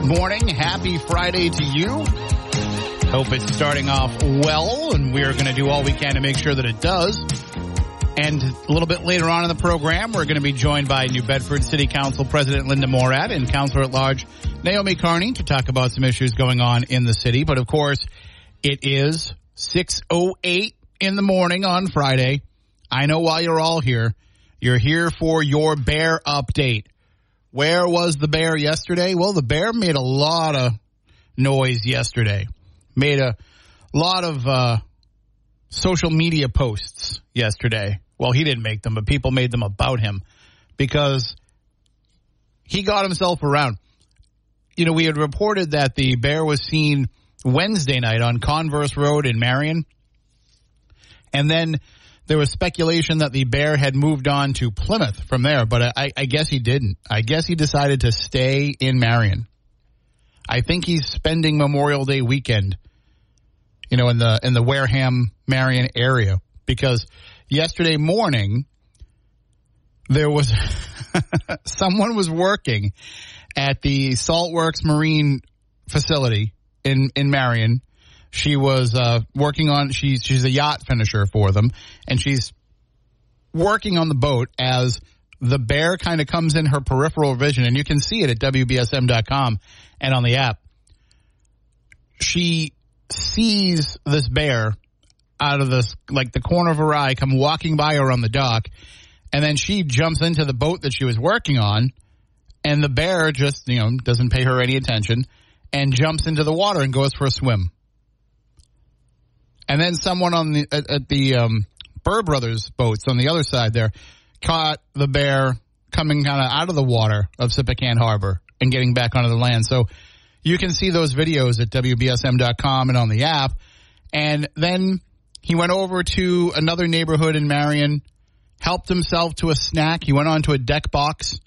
Good morning. Happy Friday to you. Hope it's starting off well, and we are going to do all we can to make sure that it does. And a little bit later on in the program, we're going to be joined by New Bedford City Council President Linda Morad and Councilor at Large Naomi Carney to talk about some issues going on in the city. But of course, it is 6.08 in the morning on Friday. I know why you're all here. You're here for your bear update. Where was the bear yesterday? Well, the bear made a lot of noise yesterday. Made a lot of uh, social media posts yesterday. Well, he didn't make them, but people made them about him because he got himself around. You know, we had reported that the bear was seen Wednesday night on Converse Road in Marion. And then there was speculation that the bear had moved on to Plymouth from there, but I, I, guess he didn't. I guess he decided to stay in Marion. I think he's spending Memorial Day weekend, you know, in the in the Wareham Marion area because yesterday morning there was someone was working at the Saltworks Marine facility in in Marion she was uh, working on she's she's a yacht finisher for them, and she's working on the boat as the bear kind of comes in her peripheral vision, and you can see it at wbsm.com and on the app. She sees this bear out of this like the corner of her eye come walking by her on the dock, and then she jumps into the boat that she was working on, and the bear just you know doesn't pay her any attention and jumps into the water and goes for a swim and then someone on the at, at the um, Burr Brothers boats on the other side there caught the bear coming kind of out of the water of Sippican Harbor and getting back onto the land. So you can see those videos at WBSM.com and on the app. And then he went over to another neighborhood in Marion, helped himself to a snack. He went onto a deck box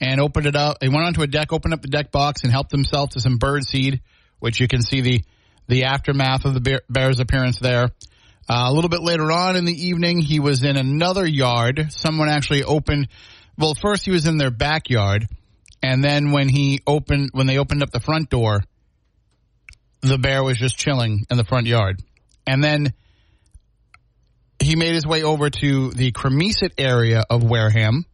and opened it up. He went onto a deck, opened up the deck box, and helped himself to some bird seed, which you can see the the aftermath of the Bears' appearance there. Uh, a little bit later on in the evening, he was in another yard. Someone actually opened. Well, first he was in their backyard, and then when he opened, when they opened up the front door, the bear was just chilling in the front yard, and then he made his way over to the Cromesett area of Wareham,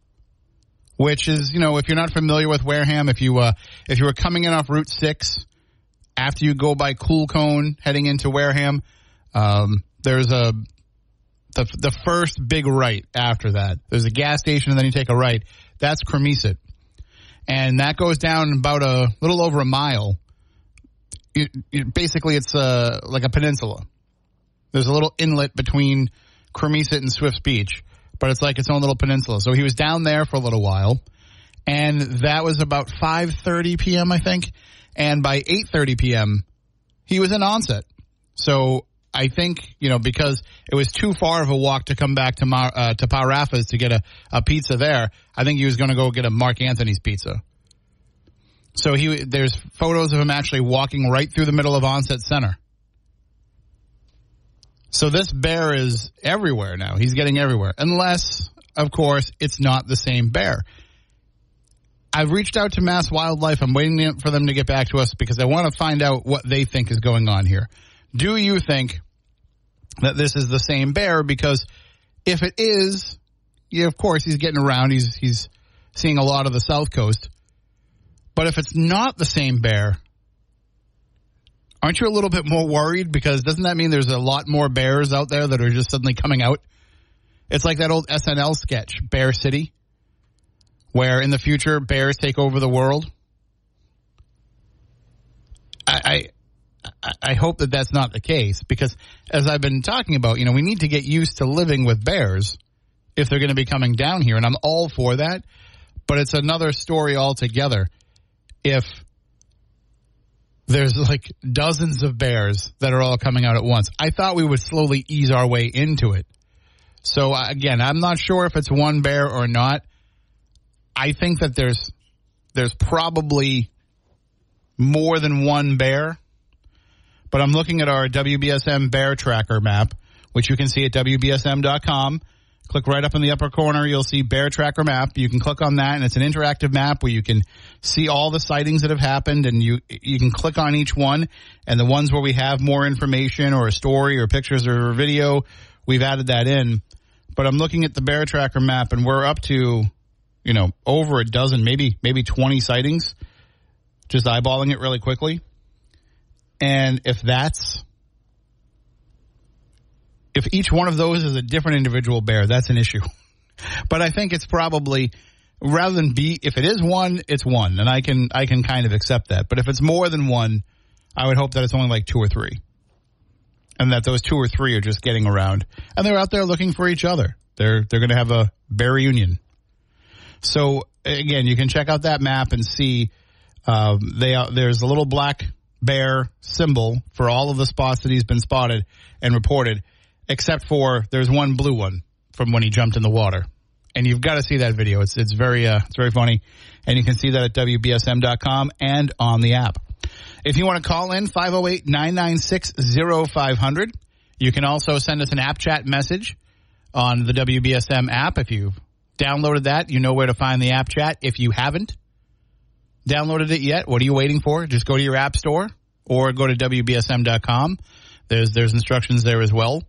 which is, you know, if you're not familiar with Wareham, if you uh, if you were coming in off Route Six after you go by Cool Cone heading into Wareham, um, there's a the the first big right after that. There's a gas station, and then you take a right. That's Cromesett, and that goes down about a little over a mile. It, it, basically, it's a, like a peninsula. There's a little inlet between Cromesett and Swift's Beach, but it's like its own little peninsula. So he was down there for a little while, and that was about 5:30 p.m. I think and by 8:30 p.m. he was in onset. So I think you know because it was too far of a walk to come back to Mar, uh, to Paraffa's to get a, a pizza there. I think he was going to go get a Mark Anthony's pizza. So he there's photos of him actually walking right through the middle of Onset Center. So this bear is everywhere now. He's getting everywhere, unless of course it's not the same bear. I've reached out to Mass Wildlife. I'm waiting for them to get back to us because I want to find out what they think is going on here. Do you think that this is the same bear? Because if it is, yeah, of course he's getting around. He's he's seeing a lot of the South Coast. But if it's not the same bear, aren't you a little bit more worried? Because doesn't that mean there's a lot more bears out there that are just suddenly coming out? It's like that old SNL sketch, Bear City where in the future bears take over the world? I, I, I hope that that's not the case because as I've been talking about, you know, we need to get used to living with bears if they're going to be coming down here, and I'm all for that. But it's another story altogether if there's like dozens of bears that are all coming out at once. I thought we would slowly ease our way into it. So uh, again, I'm not sure if it's one bear or not. I think that there's there's probably more than one bear. But I'm looking at our WBSM bear tracker map, which you can see at WBSM.com. Click right up in the upper corner. You'll see bear tracker map. You can click on that and it's an interactive map where you can see all the sightings that have happened and you, you can click on each one and the ones where we have more information or a story or pictures or video, we've added that in. But I'm looking at the bear tracker map and we're up to, you know, over a dozen, maybe, maybe 20 sightings, just eyeballing it really quickly. And if that's if each one of those is a different individual bear, that's an issue. but I think it's probably rather than be if it is one, it's one, and I can I can kind of accept that. But if it's more than one, I would hope that it's only like two or three, and that those two or three are just getting around, and they're out there looking for each other. They're they're going to have a bear reunion. So again, you can check out that map and see um, they are, there's a little black bear symbol for all of the spots that he's been spotted and reported except for there's one blue one from when he jumped in the water. And you've got to see that video. It's it's very uh, it's very funny, and you can see that at wbsm.com and on the app. If you want to call in 508-996-0500. You can also send us an app chat message on the WBSM app. If you've downloaded that, you know where to find the app chat. If you haven't downloaded it yet, what are you waiting for? Just go to your app store or go to wbsm.com. There's there's instructions there as well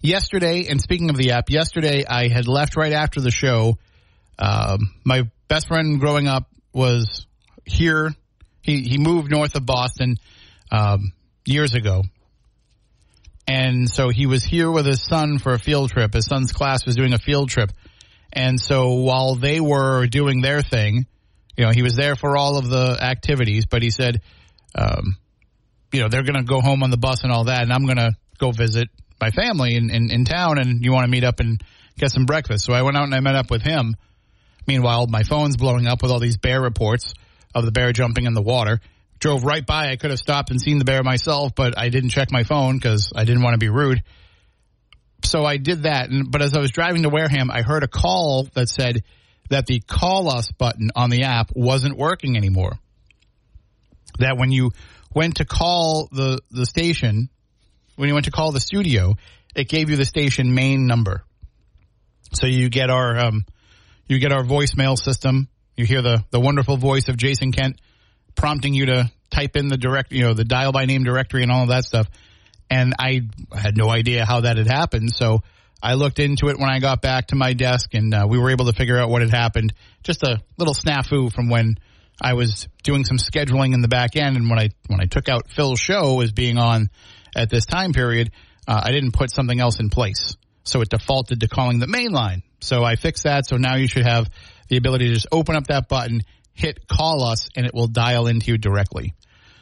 yesterday, and speaking of the app, yesterday I had left right after the show. Um, my best friend growing up was here. He he moved north of Boston um, years ago, and so he was here with his son for a field trip. His son's class was doing a field trip, and so while they were doing their thing, you know, he was there for all of the activities. But he said, um, you know, they're going to go home on the bus and all that, and I'm going to go visit my family in, in, in town and you want to meet up and get some breakfast. So I went out and I met up with him. Meanwhile, my phone's blowing up with all these bear reports of the bear jumping in the water. Drove right by. I could have stopped and seen the bear myself, but I didn't check my phone because I didn't want to be rude. So I did that. And, but as I was driving to Wareham, I heard a call that said that the call us button on the app wasn't working anymore. That when you went to call the, the station, when you went to call the studio, it gave you the station main number. So you get our um, you get our voicemail system. You hear the the wonderful voice of Jason Kent prompting you to type in the direct, you know, the dial by name directory and all of that stuff. And I had no idea how that had happened. So I looked into it when I got back to my desk and uh, we were able to figure out what had happened. Just a little snafu from when I was doing some scheduling in the back end. And when I, when I took out Phil's show as being on at this time period, uh, I didn't put something else in place. So it defaulted to calling the main line. So I fixed that. So now you should have the ability to just open up that button, hit call us, and it will dial into you directly.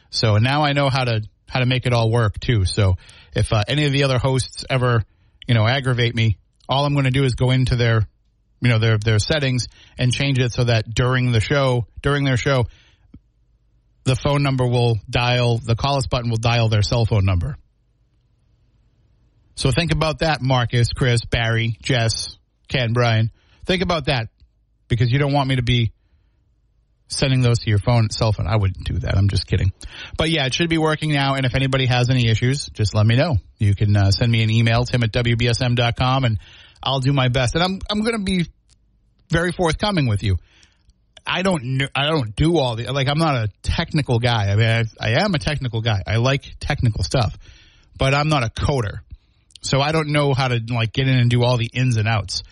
So now I know how to how to make it all work too. So if uh, any of the other hosts ever you know aggravate me, all I'm going to do is go into their you know their their settings and change it so that during the show during their show the phone number will dial, the call us button will dial their cell phone number. So think about that, Marcus, Chris, Barry, Jess, Ken, Brian. Think about that because you don't want me to be sending those to your phone, cell phone. I wouldn't do that. I'm just kidding. But yeah, it should be working now. And if anybody has any issues, just let me know. You can uh, send me an email, tim at WBSM.com, and I'll do my best. And I'm, I'm going to be very forthcoming with you. I don't I don't do all the like I'm not a technical guy. I mean, I, I am a technical guy. I like technical stuff, but I'm not a coder, so I don't know how to like get in and do all the ins and outs.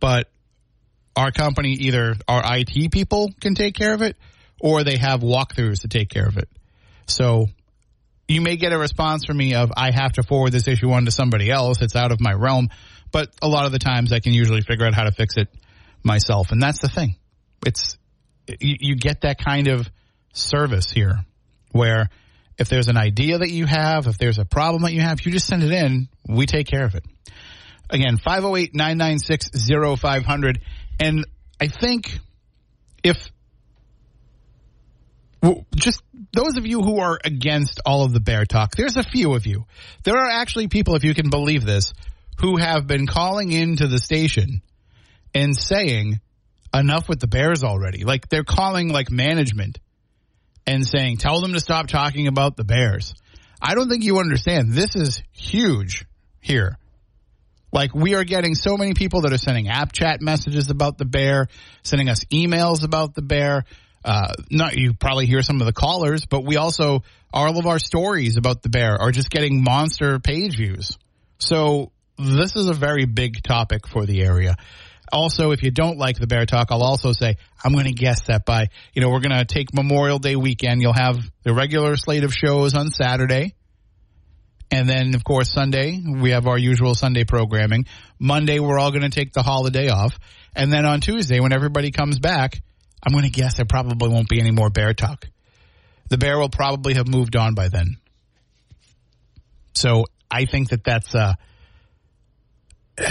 But our company, either our IT people can take care of it, or they have walkthroughs to take care of it. So you may get a response from me of I have to forward this issue on to somebody else. It's out of my realm, but a lot of the times I can usually figure out how to fix it myself, and that's the thing. It's you, you get that kind of service here where if there's an idea that you have, if there's a problem that you have, you just send it in. We take care of it. Again, 508 996 0500. And I think if just those of you who are against all of the bear talk, there's a few of you. There are actually people, if you can believe this, who have been calling into the station and saying, enough with the bears already. Like they're calling like management and saying, tell them to stop talking about the bears. I don't think you understand. This is huge here. Like we are getting so many people that are sending app chat messages about the bear, sending us emails about the bear. Uh, not you probably hear some of the callers, but we also all of our stories about the bear are just getting monster page views. So this is a very big topic for the area. Also, if you don't like the bear talk, I'll also say I'm going to guess that by you know we're going to take Memorial Day weekend. You'll have the regular slate of shows on Saturday. And then, of course, Sunday, we have our usual Sunday programming. Monday, we're all going to take the holiday off. And then on Tuesday, when everybody comes back, I'm going to guess there probably won't be any more bear talk. The bear will probably have moved on by then. So I think that that's, uh,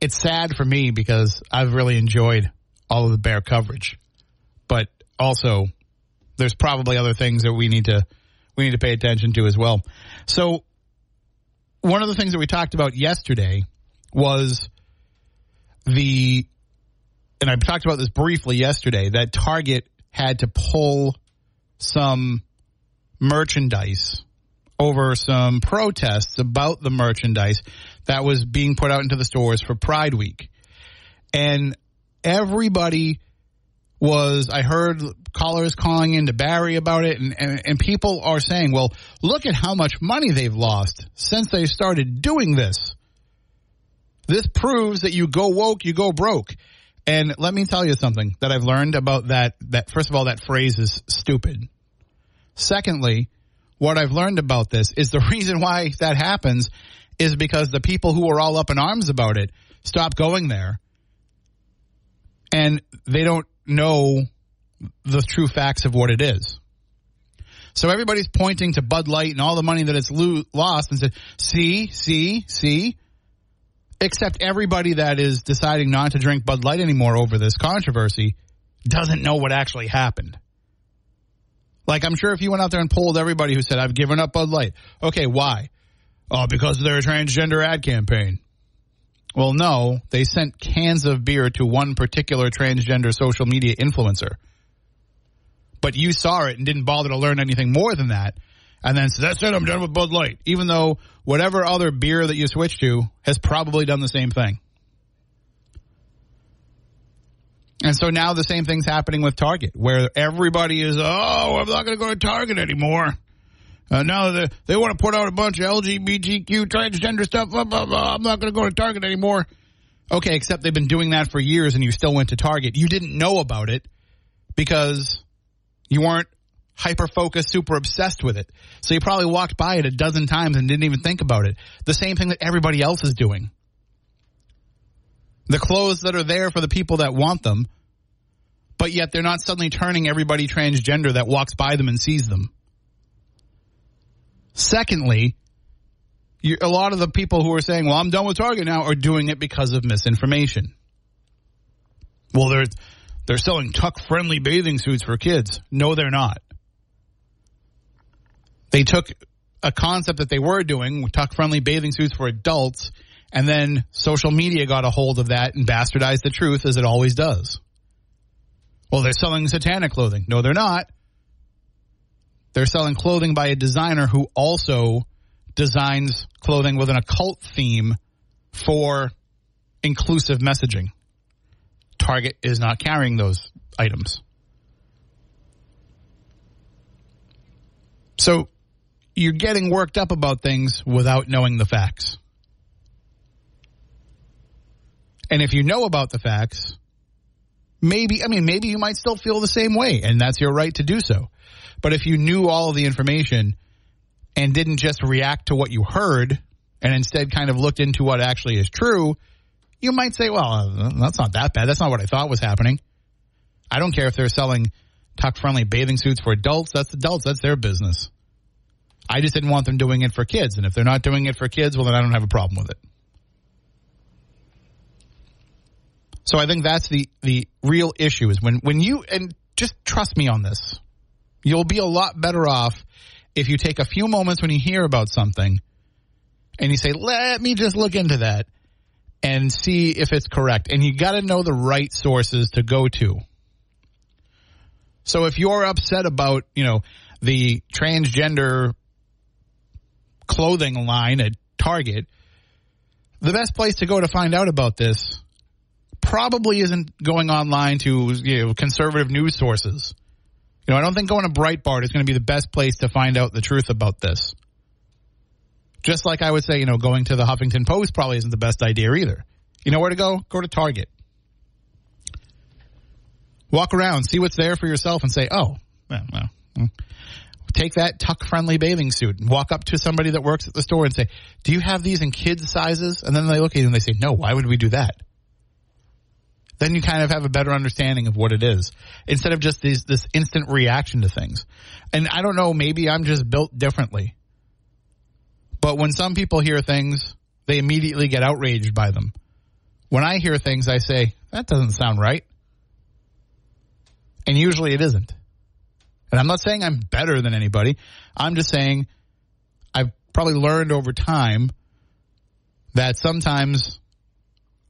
it's sad for me because I've really enjoyed all of the bear coverage, but also there's probably other things that we need to, we need to pay attention to as well. So one of the things that we talked about yesterday was the and I talked about this briefly yesterday, that Target had to pull some merchandise over some protests about the merchandise that was being put out into the stores for Pride Week. And everybody was, I heard callers calling into Barry about it, and, and, and people are saying, well, look at how much money they've lost since they started doing this. This proves that you go woke, you go broke. And let me tell you something that I've learned about that, that first of all, that phrase is stupid. Secondly, what I've learned about this is the reason why that happens is because the people who are all up in arms about it stop going there and they don't know the true facts of what it is. So everybody's pointing to Bud Light and all the money that it's lo- lost and said, see, see, see, except everybody that is deciding not to drink Bud Light anymore over this controversy doesn't know what actually happened. Like, I'm sure if you went out there and polled everybody who said, I've given up Bud Light. Okay, why? Oh, because of their transgender ad campaign. Well, no, they sent cans of beer to one particular transgender social media influencer. But you saw it and didn't bother to learn anything more than that and then so that's it, I'm done with Bud Light. Even though whatever other beer that you switch to has probably done the same thing. And so now the same thing's happening with Target, where everybody is, oh, I'm not going to go to Target anymore. Uh, now they, they want to put out a bunch of LGBTQ transgender stuff. Blah, blah, blah. I'm not going to go to Target anymore. Okay, except they've been doing that for years and you still went to Target. You didn't know about it because you weren't hyper focused, super obsessed with it. So you probably walked by it a dozen times and didn't even think about it. The same thing that everybody else is doing. The clothes that are there for the people that want them, but yet they're not suddenly turning everybody transgender that walks by them and sees them. Secondly, a lot of the people who are saying, well, I'm done with Target now are doing it because of misinformation. Well, they're, they're selling tuck friendly bathing suits for kids. No, they're not. They took a concept that they were doing, tuck friendly bathing suits for adults, and then social media got a hold of that and bastardized the truth as it always does. Well, they're selling satanic clothing. No, they're not. They're selling clothing by a designer who also designs clothing with an occult theme for inclusive messaging. Target is not carrying those items. So you're getting worked up about things without knowing the facts. And if you know about the facts, maybe, I mean, maybe you might still feel the same way, and that's your right to do so. But if you knew all of the information and didn't just react to what you heard and instead kind of looked into what actually is true, you might say, well, uh, that's not that bad. That's not what I thought was happening. I don't care if they're selling tuck friendly bathing suits for adults. That's adults. That's their business. I just didn't want them doing it for kids. And if they're not doing it for kids, well, then I don't have a problem with it. So I think that's the the real issue is when when you and just trust me on this. You'll be a lot better off if you take a few moments when you hear about something and you say, "Let me just look into that." and see if it's correct. And you got to know the right sources to go to. So if you're upset about, you know, the transgender clothing line at Target, the best place to go to find out about this probably isn't going online to you know, conservative news sources. You know, I don't think going to Breitbart is going to be the best place to find out the truth about this. Just like I would say, you know, going to the Huffington Post probably isn't the best idea either. You know where to go? Go to Target. Walk around, see what's there for yourself, and say, "Oh, well, well hmm. take that tuck-friendly bathing suit and walk up to somebody that works at the store and say, "Do you have these in kids sizes?" And then they look at you and they say, "No, why would we do that?" Then you kind of have a better understanding of what it is instead of just these, this instant reaction to things. And I don't know, maybe I'm just built differently. But when some people hear things, they immediately get outraged by them. When I hear things, I say, that doesn't sound right. And usually it isn't. And I'm not saying I'm better than anybody. I'm just saying I've probably learned over time that sometimes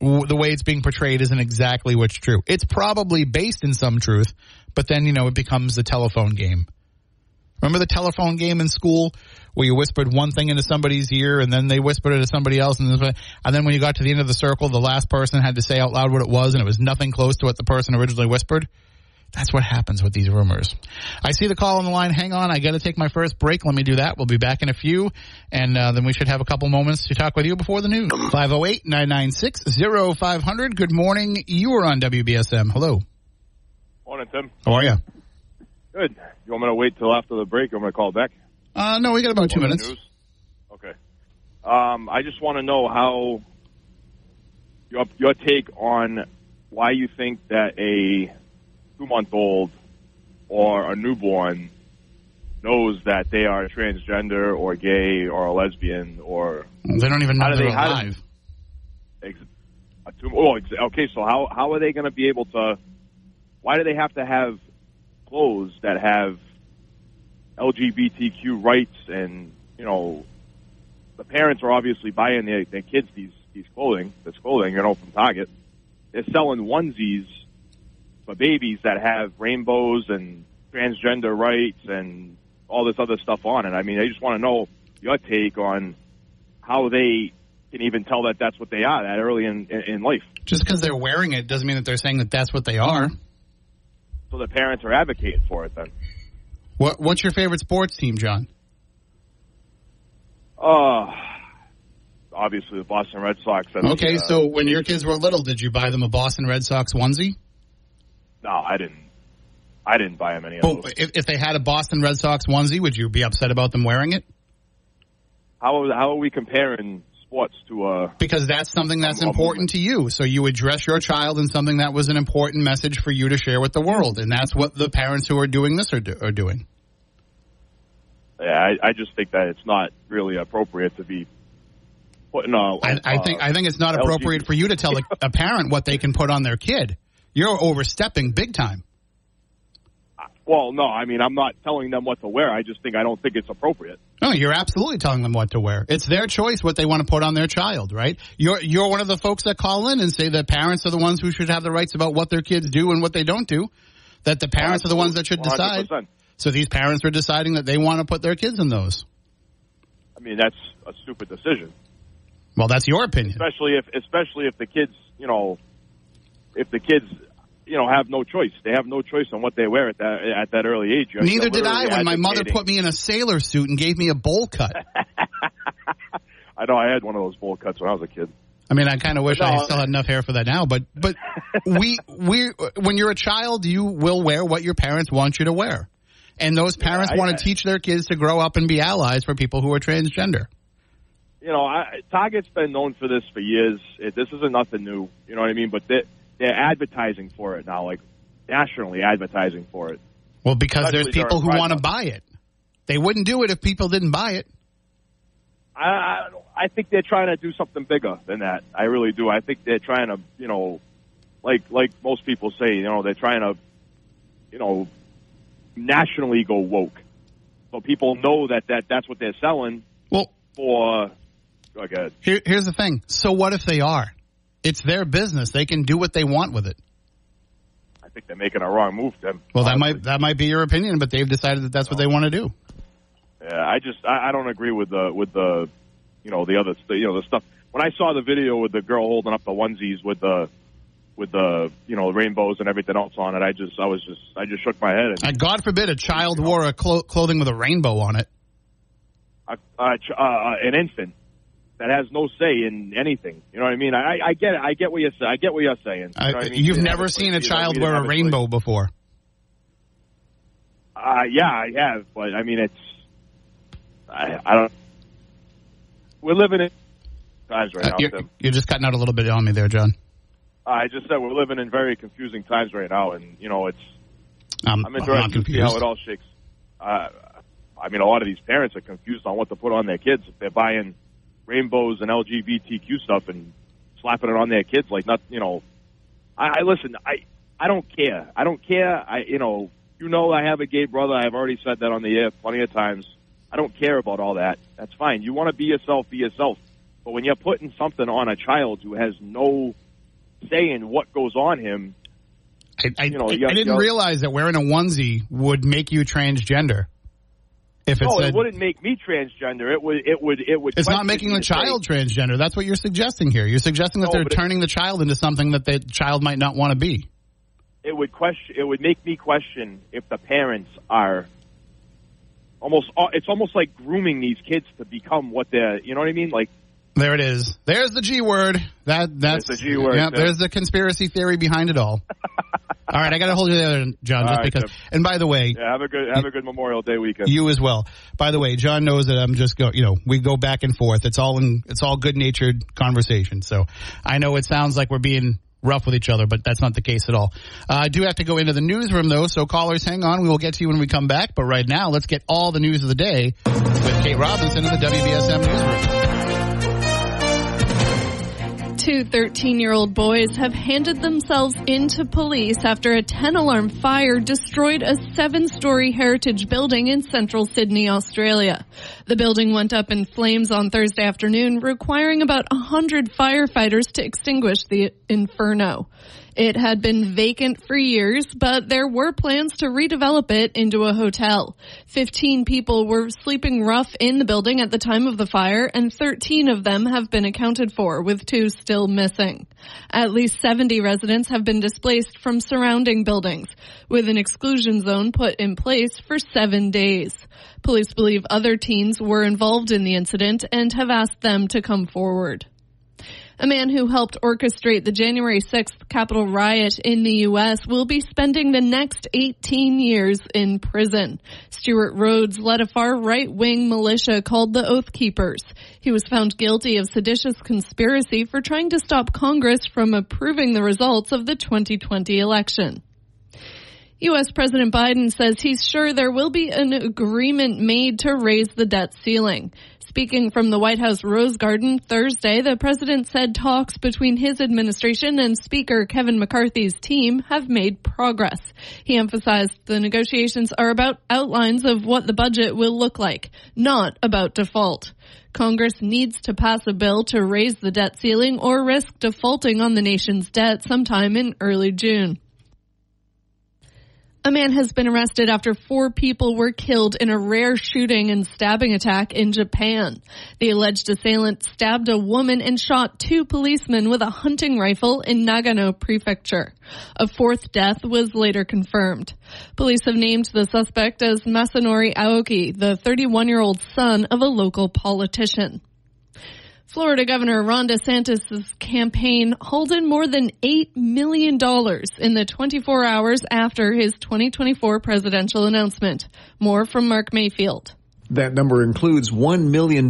the way it's being portrayed isn't exactly what's true. It's probably based in some truth, but then, you know, it becomes the telephone game. Remember the telephone game in school where you whispered one thing into somebody's ear and then they whispered it to somebody else and, then when you got to the end of the circle, the last person had to say out loud what it was and it was nothing close to what the person originally whispered? That's what happens with these rumors. I see the call on the line. Hang on. I got to take my first break. Let me do that. We'll be back in a few. And uh, then we should have a couple moments to talk with you before the news. 508 996 0500. Good morning. You are on WBSM. Hello. Morning, Tim. How are you? Good. You want me to wait till after the break? Or I'm going to call back. Uh, no, we got about two minutes. News? Okay. Um, I just want to know how your your take on why you think that a two month old or a newborn knows that they are transgender or gay or a lesbian or they don't even know they're they, alive. Ex, two, oh, okay. So how how are they going to be able to? Why do they have to have clothes that have LGBTQ rights and you know the parents are obviously buying their, their kids these these clothing this clothing you know from Target. They're selling onesies for babies that have rainbows and transgender rights and all this other stuff on it. I mean, I just want to know your take on how they can even tell that that's what they are that early in in life. Just because they're wearing it doesn't mean that they're saying that that's what they are so the parents are advocating for it then. What What's your favorite sports team, John? Uh, obviously the Boston Red Sox. Okay, the, uh, so when your kids were little, did you buy them a Boston Red Sox onesie? No, I didn't. I didn't buy them any of those. If, if they had a Boston Red Sox onesie, would you be upset about them wearing it? How how are we comparing sports to uh because that's something that's important to you so you address your child in something that was an important message for you to share with the world and that's what the parents who are doing this are, do, are doing yeah I, I just think that it's not really appropriate to be putting a, I, I think I think it's not appropriate for you to tell a, a parent what they can put on their kid you're overstepping big time uh, well, no, I mean, I'm not telling them what to wear. I just think I don't think it's appropriate. No, you're absolutely telling them what to wear. It's their choice what they want to put on their child, right? You're you're one of the folks that call in and say that parents are the ones who should have the rights about what their kids do and what they don't do. That the parents are the ones that should decide. 100%. So these parents are deciding that they want to put their kids in those. I mean, that's a stupid decision. Well, that's your opinion. Especially if especially if the kids, you know, if the kids you know have no choice. They have no choice on what they wear at that at that early age. You're Neither did I when my mother put me in a sailor suit and gave me a bowl cut. I know I had one of those bowl cuts when I was a kid. I mean, I kind of wish no, I still had enough hair for that now, but but we we when you're a child, you will wear what your parents want you to wear, and those parents yeah, want to teach their kids to grow up and be allies for people who are transgender. You know, I, Target's been known for this for years. It, this isn't nothing new. You know what I mean? But they, they're advertising for it now, like nationally advertising for it. Well, because Especially there's people who want to buy it. They wouldn't do it if people didn't buy it. I, I think they're trying to do something bigger than that. I really do. I think they're trying to, you know, like like most people say, you know, they're trying to, you know, nationally go woke, so people know that that that's what they're selling. Well, for go ahead. Here, here's the thing. So what if they are? It's their business. They can do what they want with it. I think they're making a wrong move, Tim. Well, that might that might be your opinion, but they've decided that that's what they want to do. Yeah, I just I, I don't agree with the with the you know the other you know the stuff. When I saw the video with the girl holding up the onesies with the with the you know rainbows and everything else on it, I just I was just I just shook my head. And, God forbid a child wore a clo- clothing with a rainbow on it. uh, uh, ch- uh, an infant that has no say in anything. You know what I mean? I, I get it. I get what you're saying. I get what you're saying. You know what I mean? You've You never seen a child wear a rainbow before. Uh, yeah, I have, but I mean, it's I, I don't. We're living in times right Uh, now. you're, you're just cutting out a little bit on me there, John. I just said we're living in very confusing times right now, and you know, it's I'm, I'm I'm interested not to see confused. how it all shakes. Uh, I mean, a lot of these parents are confused on what to put on their kids. If they're buying rainbows and LGBTQ stuff and slapping it on their kids, like not, you know. I, I listen. I I don't care. I don't care. I you know, you know, I have a gay brother. I've already said that on the air plenty of times. I don't care about all that. That's fine. You want to be yourself, be yourself. But when you're putting something on a child who has no say in what goes on him, I, I, you know, I- I didn't realize that wearing a onesie would make you transgender. If said it wouldn't make me transgender. It would. It would. It would. it's not making the to say- child transgender. That's what you're suggesting here. You're suggesting that No, they're it- turning the child into something that the child might not want to be. It would question. It would make me question if the parents are almost. uh, It's almost like grooming these kids to become what they're. You know what I mean? Like There it is. There's the G word. That that's There's the G word, Yeah, there's the conspiracy theory behind it all. all right, I got to hold you there, John, just right, because. And by the way, yeah, have a good. Have a good Memorial Day weekend. you as well. By the way, John knows that I'm just go. You know, we go back and forth. It's all in. It's all good natured conversation. So I know it sounds like we're being rough with each other, but that's not the case at all. Uh, I do have to go into the newsroom though, so callers, hang on. We will get to you when we come back. But right now, let's get all the news of the day with Kate Robinson in the WBSM newsroom. Two 13 year old boys have handed themselves into police after a 10 alarm fire destroyed a seven story heritage building in central Sydney, Australia. The building went up in flames on Thursday afternoon, requiring about 100 firefighters to extinguish the inferno. It had been vacant for years, but there were plans to redevelop it into a hotel. 15 people were sleeping rough in the building at the time of the fire, and 13 of them have been accounted for, with two still missing. At least 70 residents have been displaced from surrounding buildings, with an exclusion zone put in place for seven days. Police believe other teens were involved in the incident and have asked them to come forward. A man who helped orchestrate the January 6th Capitol riot in the U.S. will be spending the next 18 years in prison. Stewart Rhodes led a far right-wing militia called the Oath Keepers. He was found guilty of seditious conspiracy for trying to stop Congress from approving the results of the 2020 election. U.S. President Biden says he's sure there will be an agreement made to raise the debt ceiling. Speaking from the White House Rose Garden Thursday, the president said talks between his administration and Speaker Kevin McCarthy's team have made progress. He emphasized the negotiations are about outlines of what the budget will look like, not about default. Congress needs to pass a bill to raise the debt ceiling or risk defaulting on the nation's debt sometime in early June. A man has been arrested after four people were killed in a rare shooting and stabbing attack in Japan. The alleged assailant stabbed a woman and shot two policemen with a hunting rifle in Nagano Prefecture. A fourth death was later confirmed. Police have named the suspect as Masanori Aoki, the 31 year old son of a local politician. Florida Governor Ron DeSantis' campaign hauled in more than $8 million in the 24 hours after his 2024 presidential announcement. More from Mark Mayfield. That number includes $1 million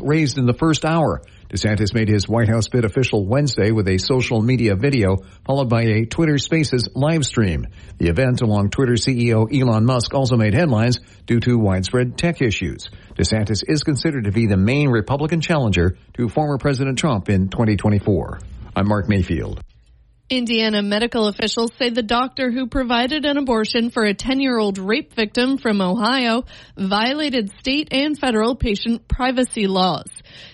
raised in the first hour. DeSantis made his White House bid official Wednesday with a social media video followed by a Twitter Spaces live stream. The event, along Twitter CEO Elon Musk, also made headlines due to widespread tech issues. DeSantis is considered to be the main Republican challenger to former President Trump in 2024. I'm Mark Mayfield. Indiana medical officials say the doctor who provided an abortion for a 10 year old rape victim from Ohio violated state and federal patient privacy laws.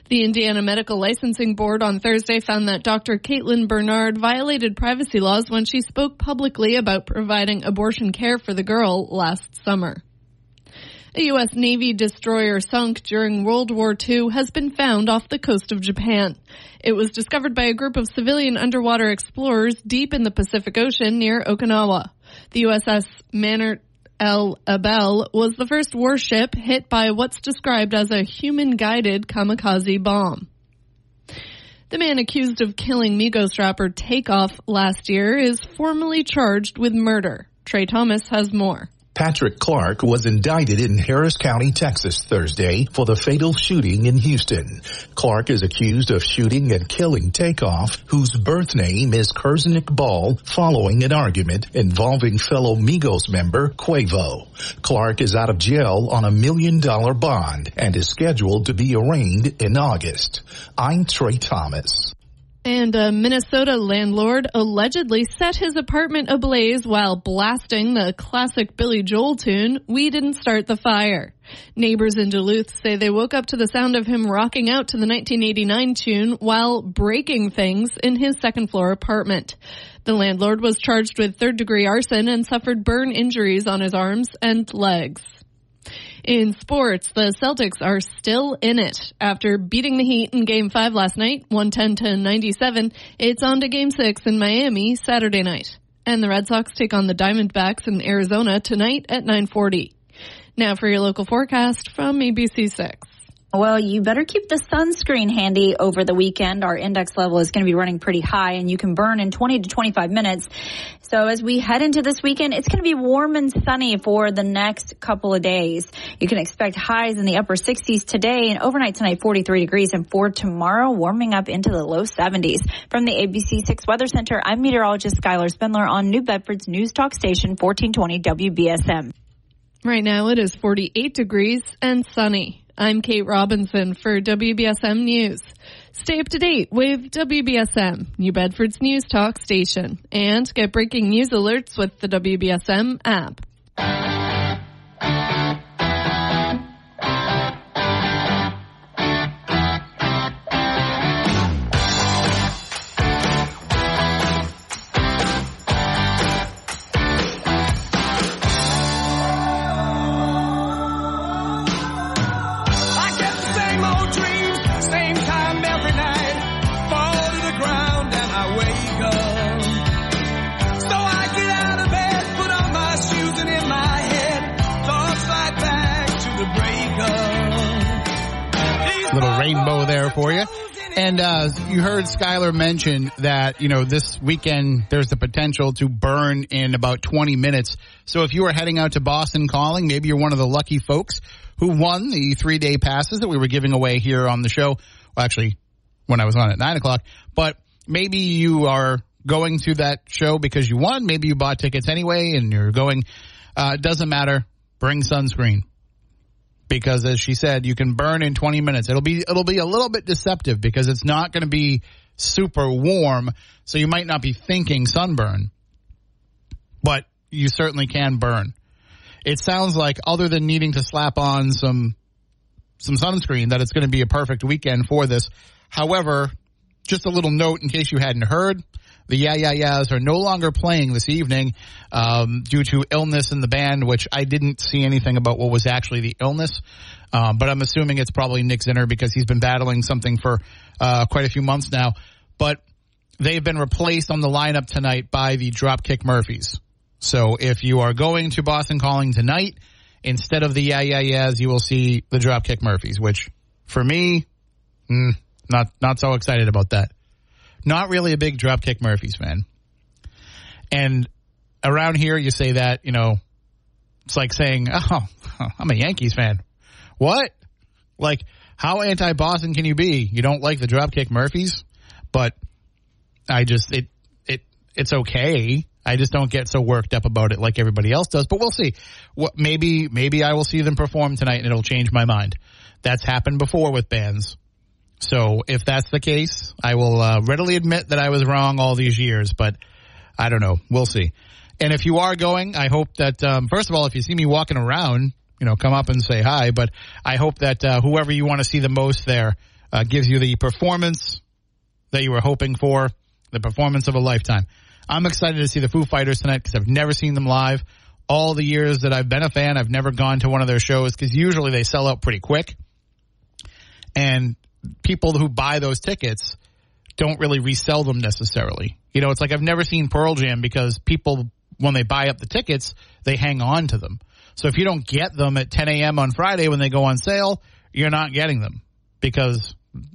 The Indiana Medical Licensing Board on Thursday found that Dr. Caitlin Bernard violated privacy laws when she spoke publicly about providing abortion care for the girl last summer. A U.S. Navy destroyer sunk during World War II has been found off the coast of Japan. It was discovered by a group of civilian underwater explorers deep in the Pacific Ocean near Okinawa. The USS Mannert L. Abele was the first warship hit by what's described as a human guided kamikaze bomb. The man accused of killing Migos rapper Takeoff last year is formally charged with murder. Trey Thomas has more. Patrick Clark was indicted in Harris County, Texas Thursday for the fatal shooting in Houston. Clark is accused of shooting and killing Takeoff, whose birth name is Kirsnick Ball, following an argument involving fellow Migos member Quavo. Clark is out of jail on a million dollar bond and is scheduled to be arraigned in August. I'm Trey Thomas. And a Minnesota landlord allegedly set his apartment ablaze while blasting the classic Billy Joel tune, We Didn't Start the Fire. Neighbors in Duluth say they woke up to the sound of him rocking out to the 1989 tune while breaking things in his second floor apartment. The landlord was charged with third degree arson and suffered burn injuries on his arms and legs. In sports, the Celtics are still in it. After beating the Heat in Game 5 last night, 110 to 97, it's on to Game 6 in Miami Saturday night. And the Red Sox take on the Diamondbacks in Arizona tonight at 940. Now for your local forecast from ABC6. Well, you better keep the sunscreen handy over the weekend. Our index level is going to be running pretty high and you can burn in 20 to 25 minutes. So as we head into this weekend, it's going to be warm and sunny for the next couple of days. You can expect highs in the upper 60s today and overnight tonight 43 degrees and for tomorrow warming up into the low 70s. From the ABC 6 Weather Center, I'm meteorologist Skylar Spindler on New Bedford's News Talk Station 1420 WBSM. Right now it is 48 degrees and sunny. I'm Kate Robinson for WBSM News. Stay up to date with WBSM, New Bedford's news talk station, and get breaking news alerts with the WBSM app. Uh, you heard Skylar mention that you know this weekend there's the potential to burn in about 20 minutes. So if you are heading out to Boston calling, maybe you're one of the lucky folks who won the three day passes that we were giving away here on the show. Well, actually, when I was on at nine o'clock, but maybe you are going to that show because you won. Maybe you bought tickets anyway and you're going. Uh, it doesn't matter. Bring sunscreen because as she said, you can burn in 20 minutes. It'll be, it'll be a little bit deceptive because it's not going to be super warm. So you might not be thinking sunburn, but you certainly can burn. It sounds like other than needing to slap on some, some sunscreen that it's going to be a perfect weekend for this. However, just a little note in case you hadn't heard, the Yeah Yeah Yeahs are no longer playing this evening um, due to illness in the band, which I didn't see anything about what was actually the illness. Um, but I'm assuming it's probably Nick Zinner because he's been battling something for uh, quite a few months now. But they've been replaced on the lineup tonight by the Dropkick Murphys. So if you are going to Boston Calling tonight, instead of the Yeah Yeah Yeahs, you will see the Dropkick Murphys, which for me, mm, not not so excited about that. Not really a big Dropkick Murphys fan. And around here, you say that, you know, it's like saying, oh, I'm a Yankees fan. What? Like, how anti Boston can you be? You don't like the Dropkick Murphys? But I just, it, it, it's okay. I just don't get so worked up about it like everybody else does. But we'll see. What maybe maybe I will see them perform tonight and it'll change my mind. That's happened before with bands. So if that's the case, I will uh, readily admit that I was wrong all these years, but I don't know. We'll see. And if you are going, I hope that, um, first of all, if you see me walking around, you know, come up and say hi, but I hope that uh, whoever you want to see the most there uh, gives you the performance that you were hoping for, the performance of a lifetime. I'm excited to see the Foo Fighters tonight because I've never seen them live. All the years that I've been a fan, I've never gone to one of their shows because usually they sell out pretty quick. And people who buy those tickets don't really resell them necessarily. You know, it's like I've never seen Pearl Jam because people, when they buy up the tickets, they hang on to them. So if you don't get them at 10 a.m. on Friday when they go on sale, you're not getting them because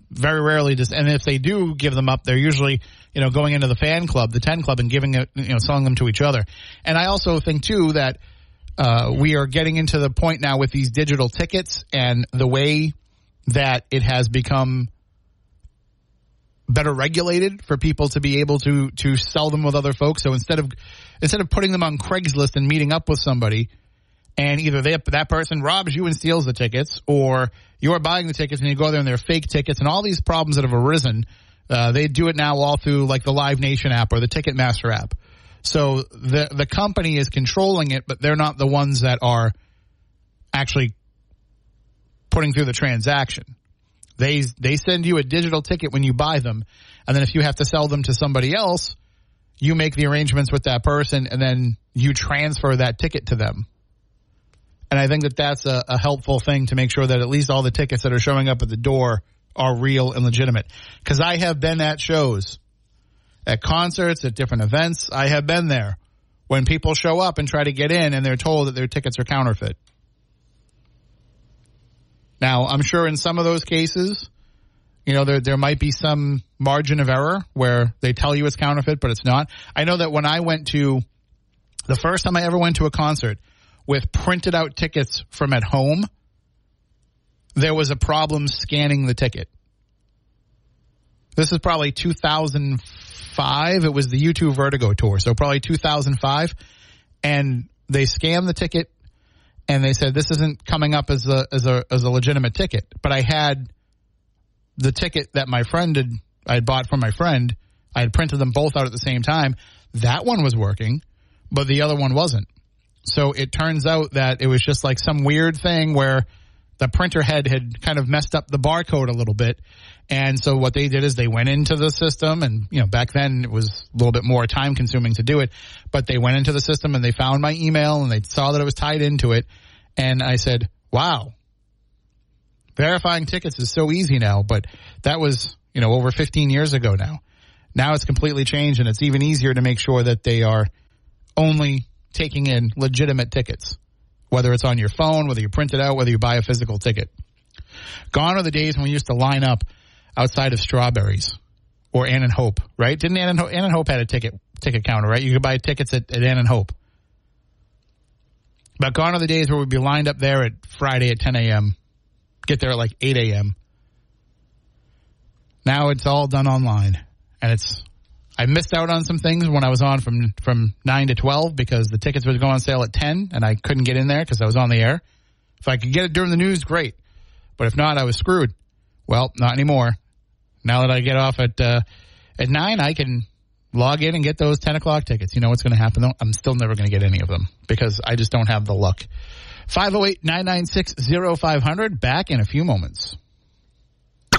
very rarely does, and if they do give them up, they're usually, you know, going into the fan club, the 10 club and giving it, you know, selling them to each other. And I also think too that, uh, we are getting into the point now with these digital tickets and the way that it has become better regulated for people to be able to to sell them with other folks. So instead of instead of putting them on Craigslist and meeting up with somebody, and either they, that person robs you and steals the tickets, or you're buying the tickets and you go there and they're fake tickets, and all these problems that have arisen, uh, they do it now all through like the Live Nation app or the Ticketmaster app. So the the company is controlling it, but they're not the ones that are actually putting through the transaction. They they send you a digital ticket when you buy them, and then if you have to sell them to somebody else, you make the arrangements with that person, and then you transfer that ticket to them. And I think that that's a, a helpful thing to make sure that at least all the tickets that are showing up at the door are real and legitimate. Because I have been at shows, at concerts, at different events. I have been there when people show up and try to get in, and they're told that their tickets are counterfeit. Now, I'm sure in some of those cases, you know, there there might be some margin of error where they tell you it's counterfeit, but it's not. I know that when I went to the first time I ever went to a concert with printed out tickets from at home, there was a problem scanning the ticket. This is probably 2005. It was the U2 Vertigo tour, so probably 2005. And they scanned the ticket and they said this isn't coming up as a as a as a legitimate ticket. But I had the ticket that my friend had I had bought from my friend. I had printed them both out at the same time. That one was working, but the other one wasn't. So it turns out that it was just like some weird thing where the printer head had kind of messed up the barcode a little bit. And so what they did is they went into the system and, you know, back then it was a little bit more time consuming to do it, but they went into the system and they found my email and they saw that it was tied into it. And I said, wow, verifying tickets is so easy now, but that was, you know, over 15 years ago now. Now it's completely changed and it's even easier to make sure that they are only taking in legitimate tickets, whether it's on your phone, whether you print it out, whether you buy a physical ticket. Gone are the days when we used to line up outside of Strawberries or Ann and Hope, right? Didn't Ann and, Ho- Ann and Hope had a ticket ticket counter, right? You could buy tickets at, at Ann and Hope. But gone are the days where we'd be lined up there at Friday at 10 a.m., get there at like 8 a.m. Now it's all done online, and it's I missed out on some things when I was on from from nine to twelve because the tickets would go on sale at ten, and I couldn't get in there because I was on the air. If I could get it during the news, great. But if not, I was screwed. Well, not anymore. Now that I get off at uh, at nine, I can log in and get those ten o'clock tickets. You know what's going to happen? though? I'm still never going to get any of them because I just don't have the luck. 508-996-0500. Back in a few moments.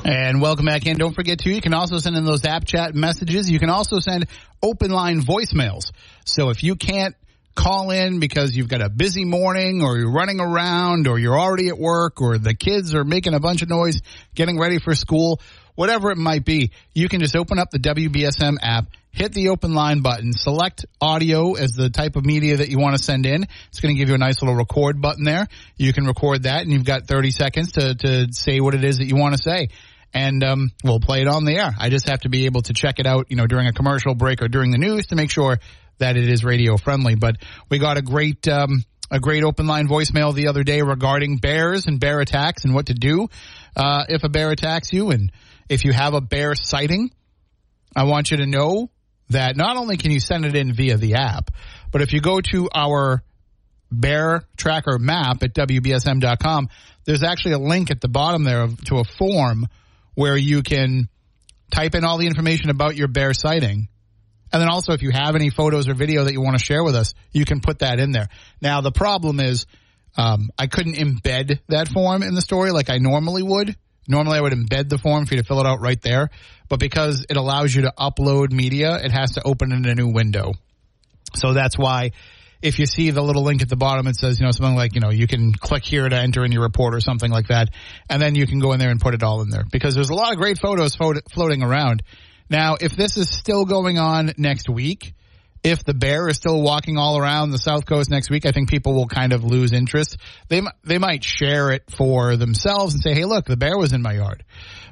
And welcome back in. Don't forget to, you can also send in those app chat messages. You can also send open line voicemails. So if you can't call in because you've got a busy morning or you're running around or you're already at work or the kids are making a bunch of noise getting ready for school, whatever it might be, you can just open up the WBSM app, hit the open line button, select audio as the type of media that you want to send in. It's going to give you a nice little record button there. You can record that and you've got 30 seconds to, to say what it is that you want to say. And um, we'll play it on the air. I just have to be able to check it out, you know, during a commercial break or during the news to make sure that it is radio friendly. But we got a great um, a great open line voicemail the other day regarding bears and bear attacks and what to do uh, if a bear attacks you. And if you have a bear sighting, I want you to know that not only can you send it in via the app, but if you go to our bear tracker map at WBSM.com, there's actually a link at the bottom there to a form where you can type in all the information about your bear sighting. And then also, if you have any photos or video that you want to share with us, you can put that in there. Now, the problem is, um, I couldn't embed that form in the story like I normally would. Normally, I would embed the form for you to fill it out right there. But because it allows you to upload media, it has to open in a new window. So that's why if you see the little link at the bottom, it says, you know, something like, you know, you can click here to enter in your report or something like that. And then you can go in there and put it all in there because there's a lot of great photos floating around. Now, if this is still going on next week, if the bear is still walking all around the south coast next week, I think people will kind of lose interest. They they might share it for themselves and say, "Hey, look, the bear was in my yard."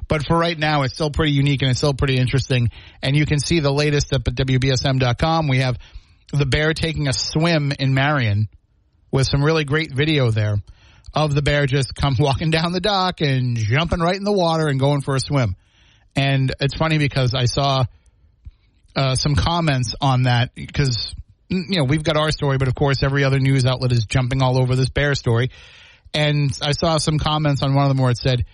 But for right now, it's still pretty unique and it's still pretty interesting. And you can see the latest up at WBSM.com. We have the bear taking a swim in Marion with some really great video there of the bear just come walking down the dock and jumping right in the water and going for a swim. And it's funny because I saw uh, some comments on that because you know we've got our story, but of course every other news outlet is jumping all over this bear story. And I saw some comments on one of them where it said,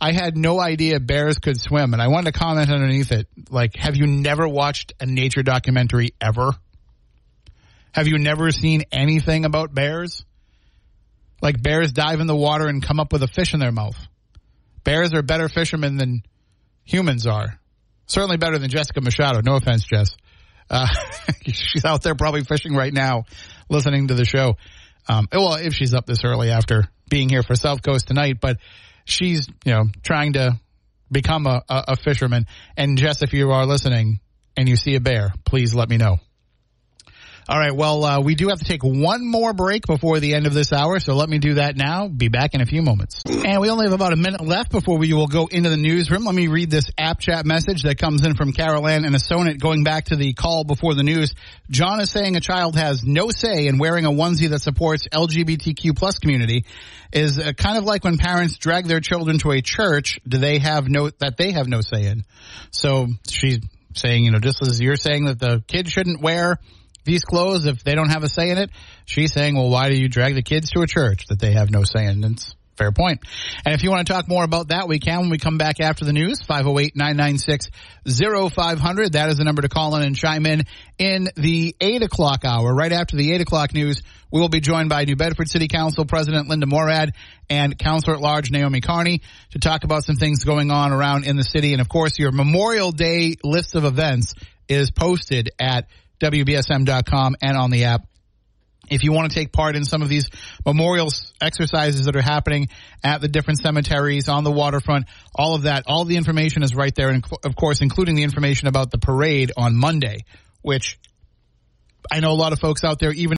"I had no idea bears could swim," and I wanted to comment underneath it, like, "Have you never watched a nature documentary ever? Have you never seen anything about bears? Like bears dive in the water and come up with a fish in their mouth. Bears are better fishermen than humans are." Certainly better than Jessica Machado. No offense, Jess. Uh, she's out there probably fishing right now, listening to the show. Um, well, if she's up this early after being here for South Coast tonight, but she's, you know, trying to become a, a, a fisherman. And Jess, if you are listening and you see a bear, please let me know. All right. Well, uh, we do have to take one more break before the end of this hour, so let me do that now. Be back in a few moments. And we only have about a minute left before we will go into the newsroom. Let me read this app chat message that comes in from Carol Ann and Assonet going back to the call before the news. John is saying a child has no say in wearing a onesie that supports LGBTQ plus community is uh, kind of like when parents drag their children to a church. Do they have no, that they have no say in? So she's saying, you know, just as you're saying that the kid shouldn't wear these clothes if they don't have a say in it? She's saying, well, why do you drag the kids to a church that they have no say in? It's fair point. And if you want to talk more about that, we can when we come back after the news. 508-996-0500. That is the number to call in and chime in in the 8 o'clock hour. Right after the 8 o'clock news, we will be joined by New Bedford City Council President Linda Morad and Councilor at Large Naomi Carney to talk about some things going on around in the city. And of course, your Memorial Day list of events is posted at WBSM.com and on the app. If you want to take part in some of these memorial exercises that are happening at the different cemeteries on the waterfront, all of that, all the information is right there. And of course, including the information about the parade on Monday, which I know a lot of folks out there, even